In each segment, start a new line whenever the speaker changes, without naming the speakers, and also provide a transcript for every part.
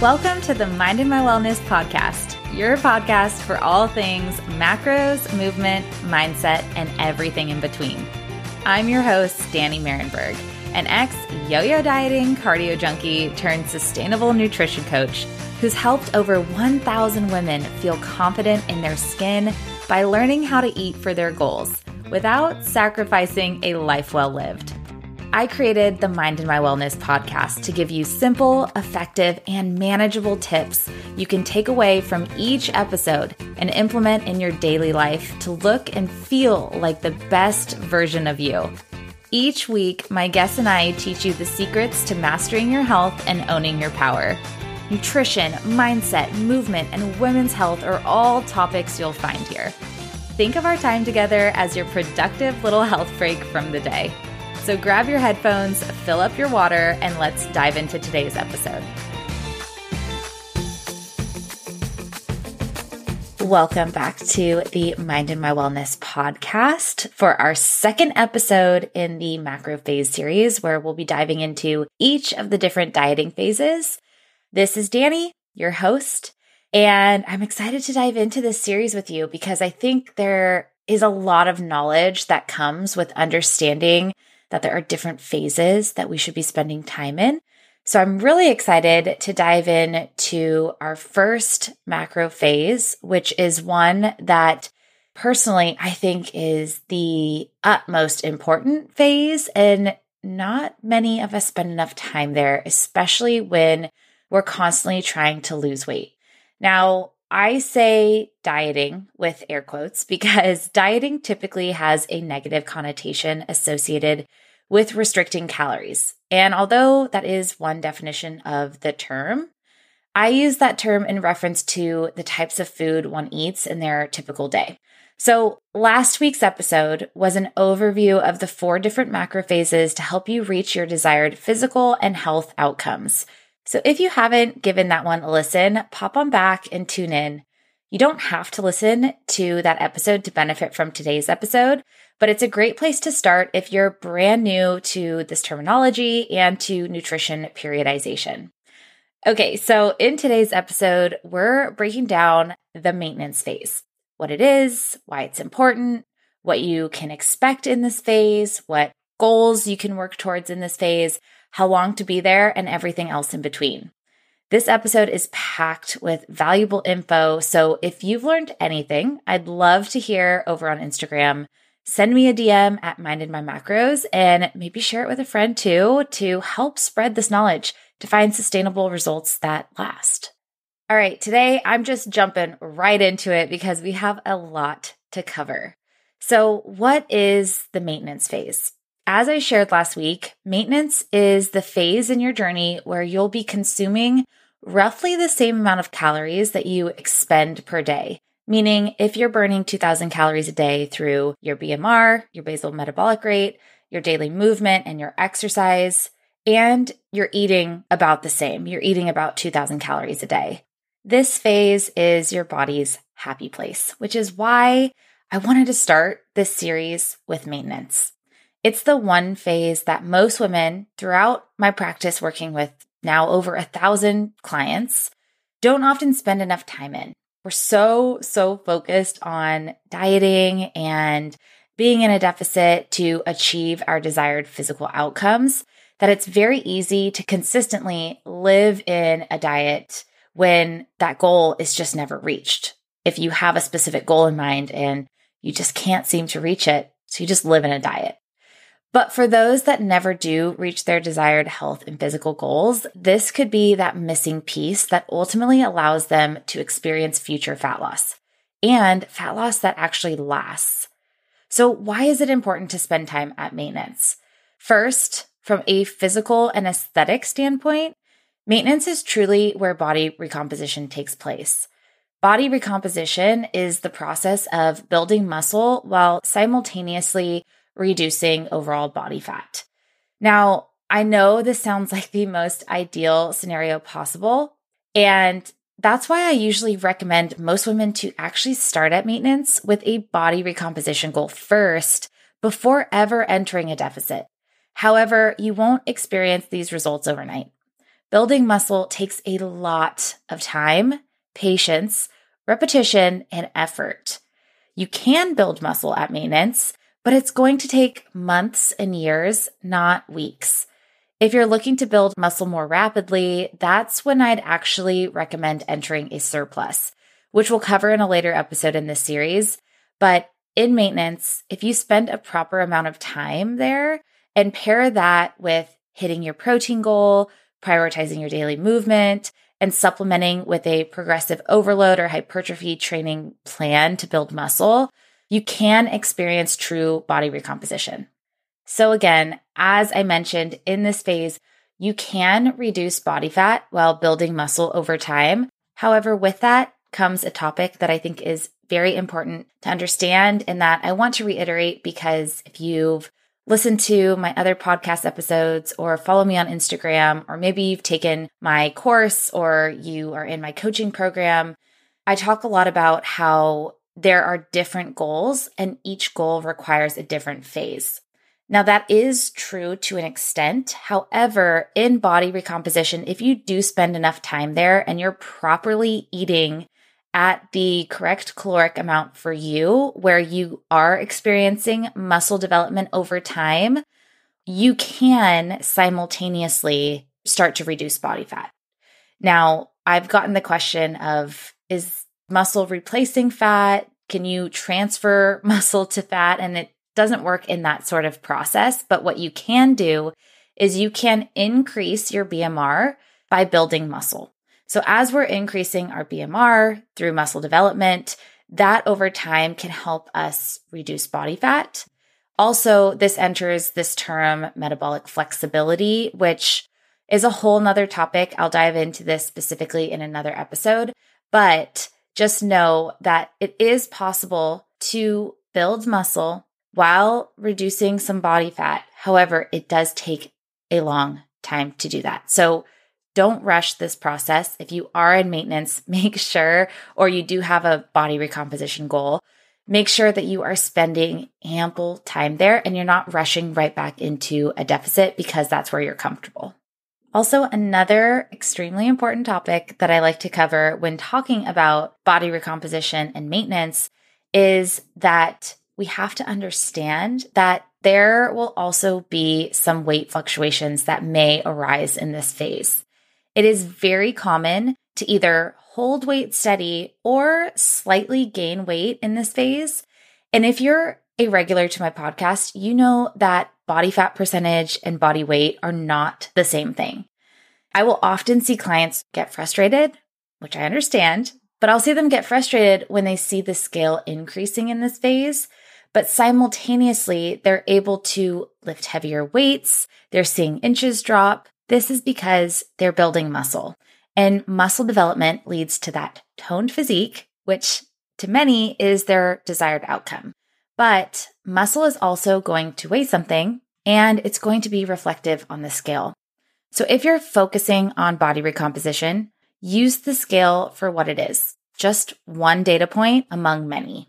Welcome to the Mindin' My Wellness podcast, your podcast for all things macros, movement, mindset, and everything in between. I'm your host, Danny Marenberg, an ex yo yo dieting cardio junkie turned sustainable nutrition coach who's helped over 1,000 women feel confident in their skin by learning how to eat for their goals without sacrificing a life well lived. I created the Mindin' My Wellness podcast to give you simple, effective, and manageable tips you can take away from each episode and implement in your daily life to look and feel like the best version of you. Each week, my guests and I teach you the secrets to mastering your health and owning your power. Nutrition, mindset, movement, and women's health are all topics you'll find here. Think of our time together as your productive little health break from the day. So grab your headphones, fill up your water, and let's dive into today's episode. Welcome back to the Mindin' My Wellness podcast for our second episode in the macro phase series, where we'll be diving into each of the different dieting phases. This is Danny, your host, and I'm excited to dive into this series with you because I think there is a lot of knowledge that comes with understanding that there are different phases that we should be spending time in. So I'm really excited to dive in to our first macro phase, which is one that personally I think is the utmost important phase. And not many of us spend enough time there, especially when we're constantly trying to lose weight. Now, I say dieting with air quotes because dieting typically has a negative connotation associated with restricting calories. And although that is one definition of the term, I use that term in reference to the types of food one eats in their typical day. So, last week's episode was an overview of the four different macro phases to help you reach your desired physical and health outcomes. So if you haven't given that one a listen, pop on back and tune in. You don't have to listen to that episode to benefit from today's episode, but it's a great place to start if you're brand new to this terminology and to nutrition periodization. Okay, so in today's episode, we're breaking down the maintenance phase what it is, why it's important, what you can expect in this phase, what goals you can work towards in this phase, how long to be there, and everything else in between. This episode is packed with valuable info. So if you've learned anything, I'd love to hear over on Instagram. Send me a DM at Mindin' My Macros and maybe share it with a friend too to help spread this knowledge to find sustainable results that last. All right, today I'm just jumping right into it because we have a lot to cover. So, what is the maintenance phase? As I shared last week, maintenance is the phase in your journey where you'll be consuming roughly the same amount of calories that you expend per day. Meaning, if you're burning 2000 calories a day through your BMR, your basal metabolic rate, your daily movement, and your exercise, and you're eating about the same, you're eating about 2000 calories a day. This phase is your body's happy place, which is why I wanted to start this series with maintenance. It's the one phase that most women throughout my practice working with now over a thousand clients don't often spend enough time in. We're so, so focused on dieting and being in a deficit to achieve our desired physical outcomes that it's very easy to consistently live in a diet when that goal is just never reached. If you have a specific goal in mind and you just can't seem to reach it, so you just live in a diet. But for those that never do reach their desired health and physical goals, this could be that missing piece that ultimately allows them to experience future fat loss and fat loss that actually lasts. So, why is it important to spend time at maintenance? First, from a physical and aesthetic standpoint, maintenance is truly where body recomposition takes place. Body recomposition is the process of building muscle while simultaneously reducing overall body fat. Now, I know this sounds like the most ideal scenario possible. And that's why I usually recommend most women to actually start at maintenance with a body recomposition goal first before ever entering a deficit. However, you won't experience these results overnight. building muscle takes a lot of time, patience, repetition, and effort. You can build muscle at maintenance, but it's going to take months and years, not weeks. If you're looking to build muscle more rapidly, that's when I'd actually recommend entering a surplus, which we'll cover in a later episode in this series. But in maintenance, if you spend a proper amount of time there and pair that with hitting your protein goal, prioritizing your daily movement, and supplementing with a progressive overload or hypertrophy training plan to build muscle, you can experience true body recomposition. So, again, as I mentioned in this phase, you can reduce body fat while building muscle over time. However, with that comes a topic that I think is very important to understand and that I want to reiterate because if you've listened to my other podcast episodes or follow me on Instagram, or maybe you've taken my course or you are in my coaching program, I talk a lot about how there are different goals and each goal requires a different phase. Now, that is true to an extent. However, in body recomposition, if you do spend enough time there and you're properly eating at the correct caloric amount for you, where you are experiencing muscle development over time, you can simultaneously start to reduce body fat. Now, I've gotten the question of is muscle replacing fat? Can you transfer muscle to fat? And it doesn't work in that sort of process. But what you can do is you can increase your BMR by building muscle. So as we're increasing our BMR through muscle development, that over time can help us reduce body fat. Also, this enters this term metabolic flexibility, which is a whole nother topic. I'll dive into this specifically in another episode, but just know that it is possible to build muscle while reducing some body fat. However, it does take a long time to do that. So don't rush this process. If you are in maintenance, make sure, or you do have a body recomposition goal, make sure that you are spending ample time there and you're not rushing right back into a deficit because that's where you're comfortable. Also, another extremely important topic that I like to cover when talking about body recomposition and maintenance is that we have to understand that there will also be some weight fluctuations that may arise in this phase. It is very common to either hold weight steady or slightly gain weight in this phase. And if you're a regular to my podcast, you know that body fat percentage and body weight are not the same thing. I will often see clients get frustrated, which I understand, but I'll see them get frustrated when they see the scale increasing in this phase but simultaneously they're able to lift heavier weights. They're seeing inches drop. This is because they're building muscle and muscle development leads to that toned physique, which to many is their desired outcome. But muscle is also going to weigh something and it's going to be reflective on the scale. So if you're focusing on body recomposition, use the scale for what it is, just one data point among many.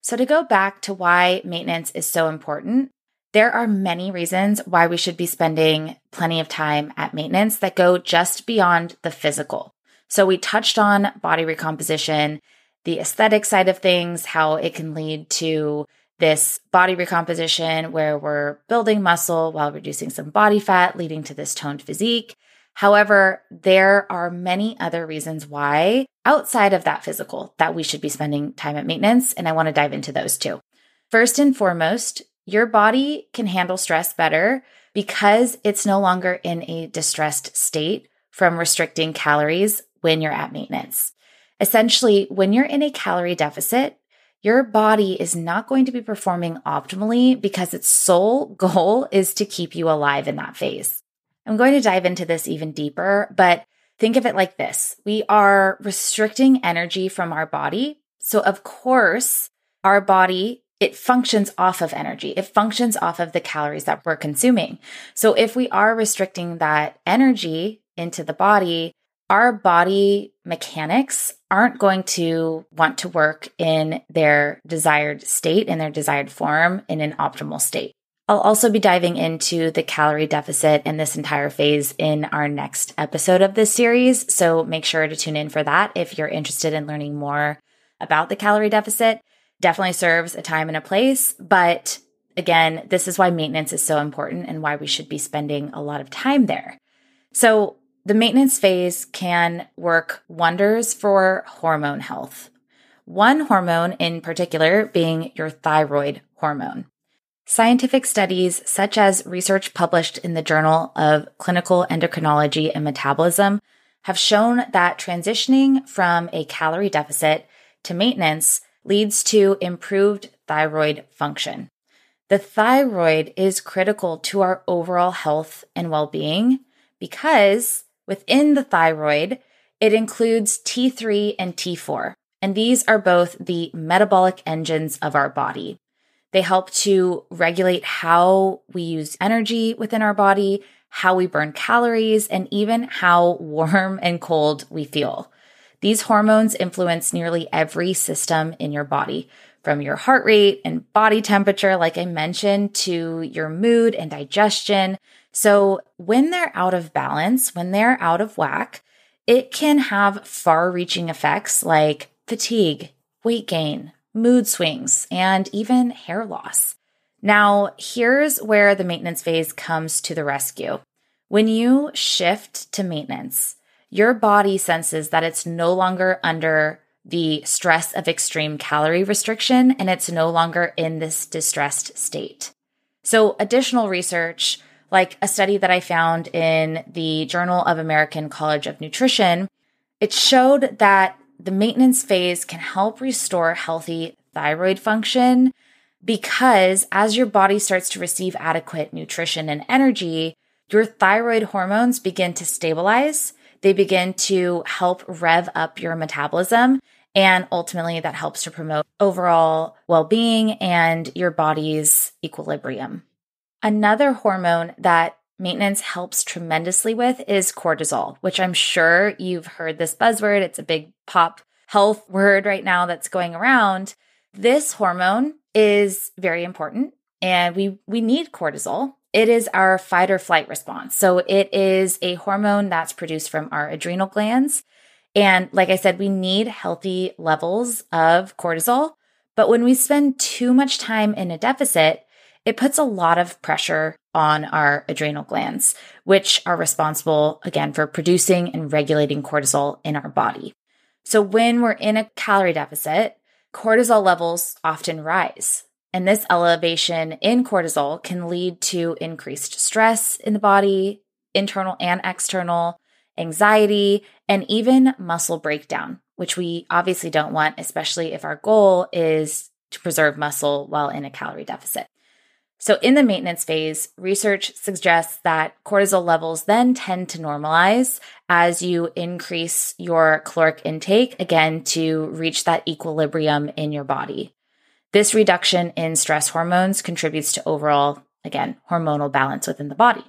So, to go back to why maintenance is so important, there are many reasons why we should be spending plenty of time at maintenance that go just beyond the physical. So, we touched on body recomposition, the aesthetic side of things, how it can lead to this body recomposition where we're building muscle while reducing some body fat, leading to this toned physique. However, there are many other reasons why outside of that physical that we should be spending time at maintenance. And I want to dive into those too. First and foremost, your body can handle stress better because it's no longer in a distressed state from restricting calories when you're at maintenance. Essentially, when you're in a calorie deficit, your body is not going to be performing optimally because its sole goal is to keep you alive in that phase. I'm going to dive into this even deeper, but think of it like this we are restricting energy from our body. So, of course, our body it functions off of energy. It functions off of the calories that we're consuming. So if we are restricting that energy into the body, our body mechanics aren't going to want to work in their desired state, in their desired form, in an optimal state. I'll also be diving into the calorie deficit and this entire phase in our next episode of this series. So make sure to tune in for that if you're interested in learning more about the calorie deficit. Definitely serves a time and a place. But again, this is why maintenance is so important and why we should be spending a lot of time there. So the maintenance phase can work wonders for hormone health. One hormone in particular being your thyroid hormone. Scientific studies, such as research published in the Journal of Clinical Endocrinology and Metabolism, have shown that transitioning from a calorie deficit to maintenance leads to improved thyroid function. The thyroid is critical to our overall health and well being because within the thyroid, it includes T3 and T4, and these are both the metabolic engines of our body. They help to regulate how we use energy within our body, how we burn calories, and even how warm and cold we feel. These hormones influence nearly every system in your body, from your heart rate and body temperature, like I mentioned, to your mood and digestion. So when they're out of balance, when they're out of whack, it can have far reaching effects like fatigue, weight gain, mood swings, and even hair loss. Now, here's where the maintenance phase comes to the rescue. When you shift to maintenance, your body senses that it's no longer under the stress of extreme calorie restriction and it's no longer in this distressed state. So, additional research, like a study that I found in the Journal of American College of Nutrition, it showed that the maintenance phase can help restore healthy thyroid function because as your body starts to receive adequate nutrition and energy, your thyroid hormones begin to stabilize. They begin to help rev up your metabolism. And ultimately, that helps to promote overall well being and your body's equilibrium. Another hormone that maintenance helps tremendously with is cortisol, which I'm sure you've heard this buzzword. It's a big pop health word right now that's going around. This hormone is very important and we we need cortisol. It is our fight or flight response. So it is a hormone that's produced from our adrenal glands. And like I said, we need healthy levels of cortisol. But when we spend too much time in a deficit, it puts a lot of pressure on our adrenal glands, which are responsible again for producing and regulating cortisol in our body. So when we're in a calorie deficit, cortisol levels often rise. And this elevation in cortisol can lead to increased stress in the body, internal and external, anxiety, and even muscle breakdown, which we obviously don't want, especially if our goal is to preserve muscle while in a calorie deficit. So, in the maintenance phase, research suggests that cortisol levels then tend to normalize as you increase your caloric intake again to reach that equilibrium in your body. This reduction in stress hormones contributes to overall, again, hormonal balance within the body.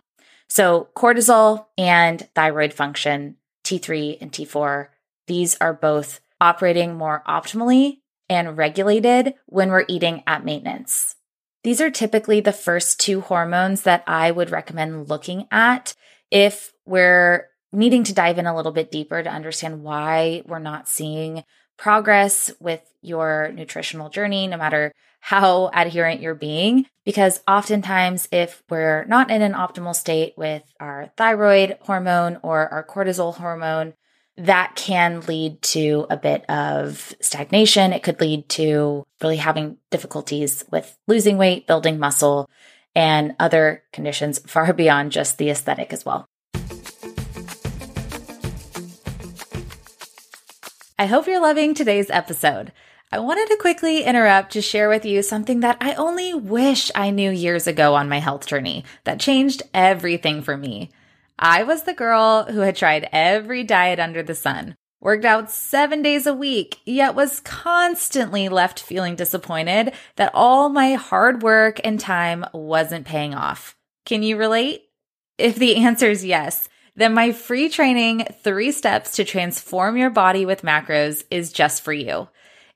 So, cortisol and thyroid function, T3 and T4, these are both operating more optimally and regulated when we're eating at maintenance. These are typically the first two hormones that I would recommend looking at if we're needing to dive in a little bit deeper to understand why we're not seeing progress with your nutritional journey, no matter how adherent you're being. Because oftentimes, if we're not in an optimal state with our thyroid hormone or our cortisol hormone, that can lead to a bit of stagnation. It could lead to really having difficulties with losing weight, building muscle, and other conditions far beyond just the aesthetic as well. I hope you're loving today's episode. I wanted to quickly interrupt to share with you something that I only wish I knew years ago on my health journey that changed everything for me. I was the girl who had tried every diet under the sun, worked out seven days a week, yet was constantly left feeling disappointed that all my hard work and time wasn't paying off. Can you relate? If the answer is yes, then my free training, Three Steps to Transform Your Body with Macros, is just for you.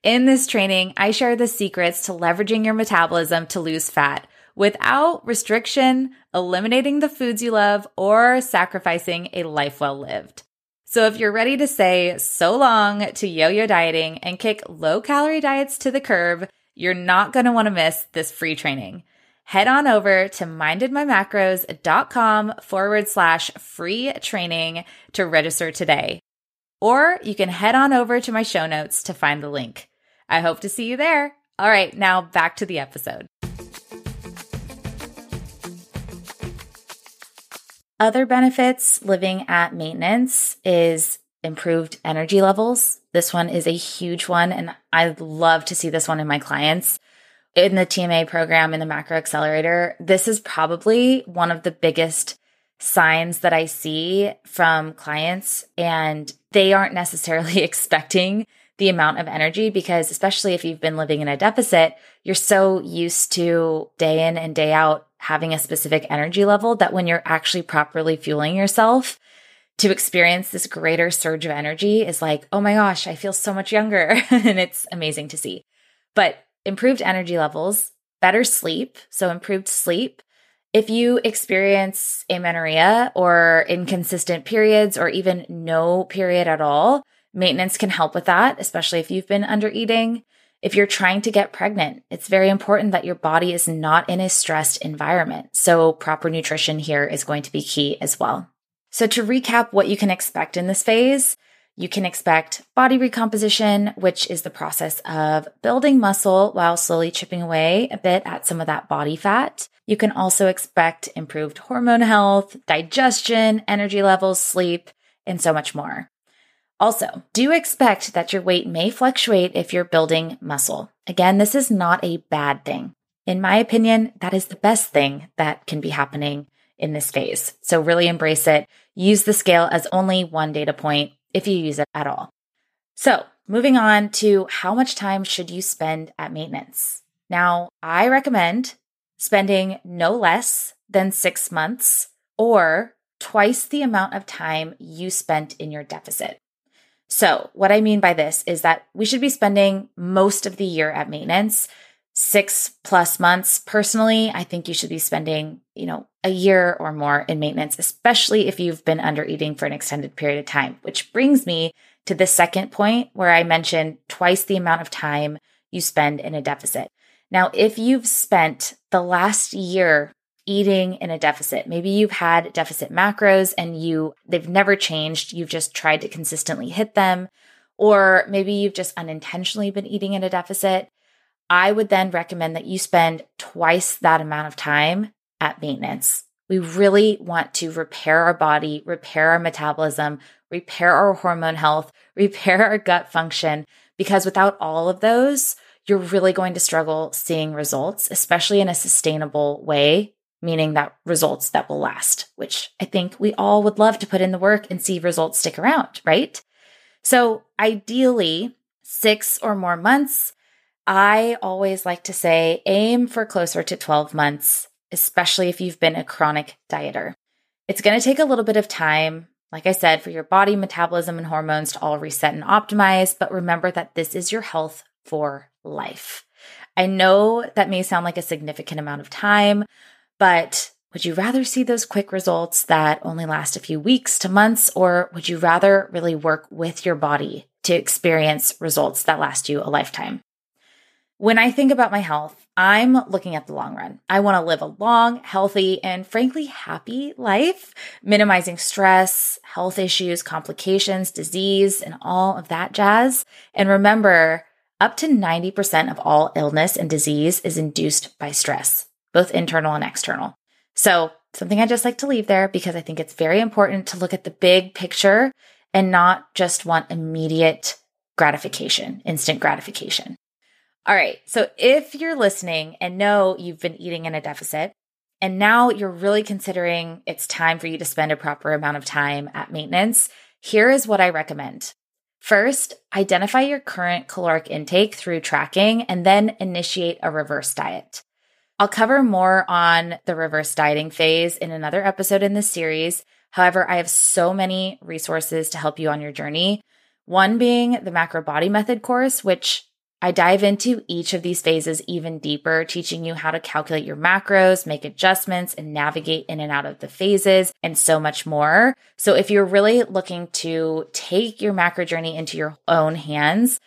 In this training, I share the secrets to leveraging your metabolism to lose fat without restriction, eliminating the foods you love, or sacrificing a life well lived. So if you're ready to say so long to yo yo dieting and kick low calorie diets to the curb, you're not going to want to miss this free training. Head on over to mindinmymacros.com forward slash free training to register today. Or you can head on over to my show notes to find the link. I hope to see you there. All right, now back to the episode. Other benefits living at maintenance is improved energy levels. This one is a huge one, and I love to see this one in my clients. In the TMA program in the Macro Accelerator, this is probably one of the biggest signs that I see from clients, and they aren't necessarily expecting the amount of energy because, especially if you've been living in a deficit, you're so used to day in and day out having a specific energy level that when you're actually properly fueling yourself, to experience this greater surge of energy is like, oh my gosh, I feel so much younger. and it's amazing to see. But improved energy levels, better sleep, so improved sleep. If you experience amenorrhea or inconsistent periods or even no period at all, maintenance can help with that, especially if you've been under eating. If you're trying to get pregnant, it's very important that your body is not in a stressed environment. So proper nutrition here is going to be key as well. So to recap what you can expect in this phase, you can expect body recomposition, which is the process of building muscle while slowly chipping away a bit at some of that body fat. You can also expect improved hormone health, digestion, energy levels, sleep, and so much more. Also, do expect that your weight may fluctuate if you're building muscle. Again, this is not a bad thing. In my opinion, that is the best thing that can be happening in this phase. So really embrace it. Use the scale as only one data point if you use it at all. So moving on to how much time should you spend at maintenance? Now, I recommend spending no less than six months or twice the amount of time you spent in your deficit. So, what I mean by this is that we should be spending most of the year at maintenance, six plus months. Personally, I think you should be spending, you know, a year or more in maintenance, especially if you've been under eating for an extended period of time, which brings me to the second point where I mentioned twice the amount of time you spend in a deficit. Now, if you've spent the last year eating in a deficit. Maybe you've had deficit macros and you they've never changed. You've just tried to consistently hit them or maybe you've just unintentionally been eating in a deficit. I would then recommend that you spend twice that amount of time at maintenance. We really want to repair our body, repair our metabolism, repair our hormone health, repair our gut function, because without all of those, you're really going to struggle seeing results, especially in a sustainable way meaning that results that will last, which I think we all would love to put in the work and see results stick around, right? So ideally, six or more months. I always like to say aim for closer to 12 months, especially if you've been a chronic dieter. It's going to take a little bit of time, like I said, for your body, metabolism, and hormones to all reset and optimize. But remember that this is your health for life. I know that may sound like a significant amount of time, but would you rather see those quick results that only last a few weeks to months, or would you rather really work with your body to experience results that last you a lifetime? When I think about my health, I'm looking at the long run. I want to live a long, healthy, and frankly happy life, minimizing stress, health issues, complications, disease, and all of that jazz. And remember, up to 90% of all illness and disease is induced by stress both internal and external. So, something I just like to leave there because I think it's very important to look at the big picture and not just want immediate gratification, instant gratification. All right. So, if you're listening and know you've been eating in a deficit, and now you're really considering it's time for you to spend a proper amount of time at maintenance, here is what I recommend. First, identify your current caloric intake through tracking and then initiate a reverse diet. I'll cover more on the reverse dieting phase in another episode in this series. However, I have so many resources to help you on your journey. One being the macro body method course, which I dive into each of these phases even deeper, teaching you how to calculate your macros, make adjustments, and navigate in and out of the phases, and so much more. So, if you're really looking to take your macro journey into your own hands,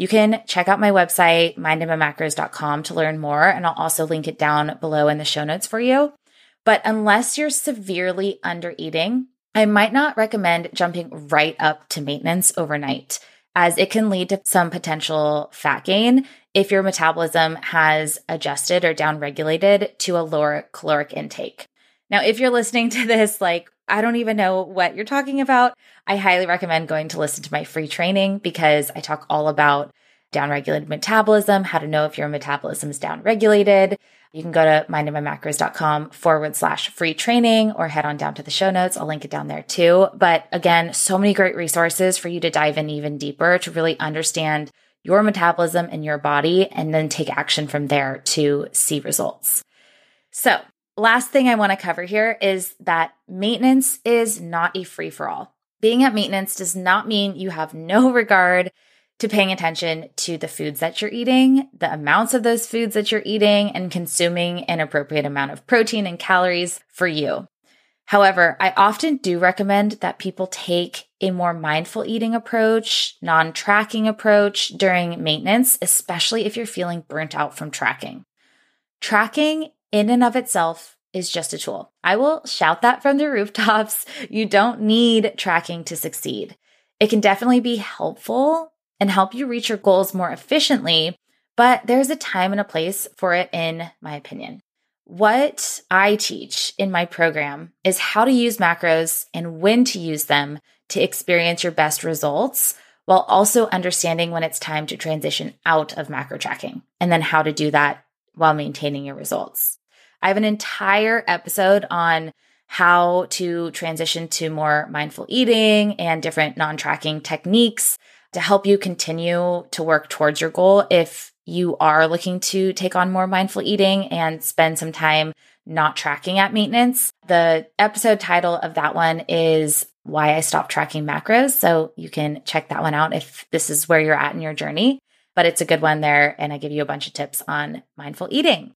you can check out my website, mindinmymacros.com, to learn more. And I'll also link it down below in the show notes for you. But unless you're severely under eating, I might not recommend jumping right up to maintenance overnight as it can lead to some potential fat gain if your metabolism has adjusted or downregulated to a lower caloric intake. Now, if you're listening to this, like, I don't even know what you're talking about, I highly recommend going to listen to my free training because I talk all about downregulated metabolism, how to know if your metabolism is downregulated, you can go to mindinmymacros.com forward slash free training or head on down to the show notes. I'll link it down there too. But again, so many great resources for you to dive in even deeper to really understand your metabolism and your body and then take action from there to see results. So, last thing I want to cover here is that maintenance is not a free for all. Being at maintenance does not mean you have no regard to paying attention to the foods that you're eating, the amounts of those foods that you're eating, and consuming an appropriate amount of protein and calories for you. However, I often do recommend that people take a more mindful eating approach, non tracking approach during maintenance, especially if you're feeling burnt out from tracking. Tracking in and of itself is just a tool. I will shout that from the rooftops. You don't need tracking to succeed. It can definitely be helpful and help you reach your goals more efficiently, but there's a time and a place for it, in my opinion. What I teach in my program is how to use macros and when to use them to experience your best results while also understanding when it's time to transition out of macro tracking and then how to do that while maintaining your results. I have an entire episode on how to transition to more mindful eating and different non tracking techniques to help you continue to work towards your goal if you are looking to take on more mindful eating and spend some time not tracking at maintenance. The episode title of that one is Why I Stopped Tracking Macros. So you can check that one out if this is where you're at in your journey. But it's a good one there. And I give you a bunch of tips on mindful eating.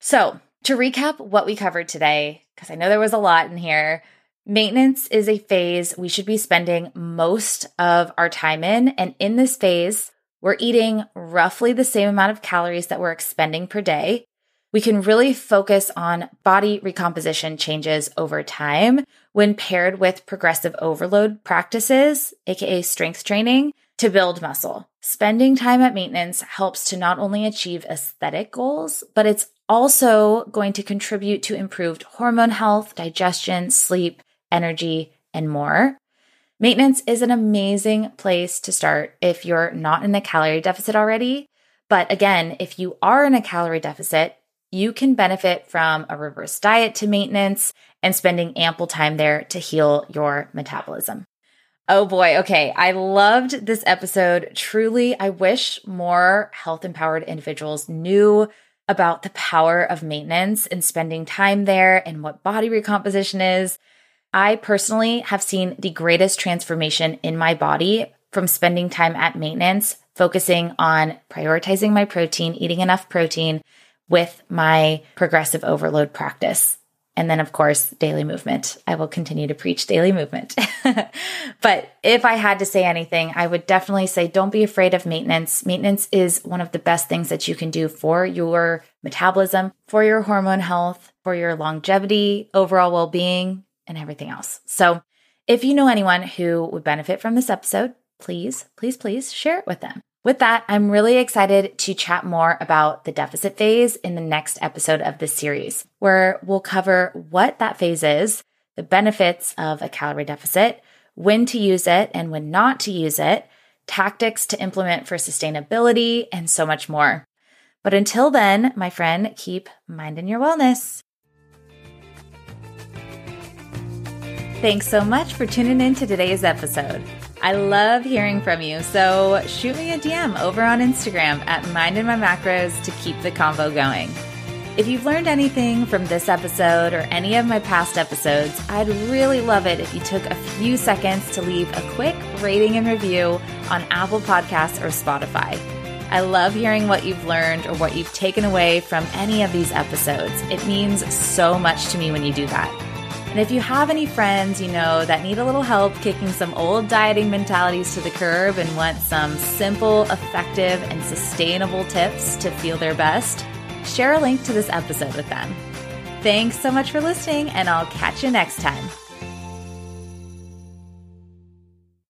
So to recap what we covered today, because I know there was a lot in here. Maintenance is a phase we should be spending most of our time in. And in this phase, we're eating roughly the same amount of calories that we're expending per day. We can really focus on body recomposition changes over time when paired with progressive overload practices, aka strength training, to build muscle. Spending time at maintenance helps to not only achieve aesthetic goals, but it's also going to contribute to improved hormone health, digestion, sleep, energy, and more. Maintenance is an amazing place to start if you're not in a calorie deficit already. But again, if you are in a calorie deficit, you can benefit from a reverse diet to maintenance and spending ample time there to heal your metabolism. Oh boy. Okay. I loved this episode. Truly, I wish more health empowered individuals knew about the power of maintenance and spending time there and what body recomposition is. I personally have seen the greatest transformation in my body from spending time at maintenance, focusing on prioritizing my protein, eating enough protein with my progressive overload practice. And then, of course, daily movement. I will continue to preach daily movement. but if I had to say anything, I would definitely say don't be afraid of maintenance. Maintenance is one of the best things that you can do for your metabolism, for your hormone health, for your longevity, overall well being, and everything else. So if you know anyone who would benefit from this episode, please, please, please share it with them. With that, I'm really excited to chat more about the deficit phase in the next episode of this series, where we'll cover what that phase is, the benefits of a calorie deficit, when to use it and when not to use it, tactics to implement for sustainability, and so much more. But until then, my friend, keep minding your wellness. Thanks so much for tuning in to today's episode. I love hearing from you, so shoot me a DM over on Instagram at Mindin' My Macros to keep the convo going. If you've learned anything from this episode or any of my past episodes, I'd really love it if you took a few seconds to leave a quick rating and review on Apple Podcasts or Spotify. I love hearing what you've learned or what you've taken away from any of these episodes. It means so much to me when you do that. And if you have any friends you know that need a little help kicking some old dieting mentalities to the curb and want some simple, effective, and sustainable tips to feel their best, share a link to this episode with them. Thanks so much for listening, and I'll catch you next time.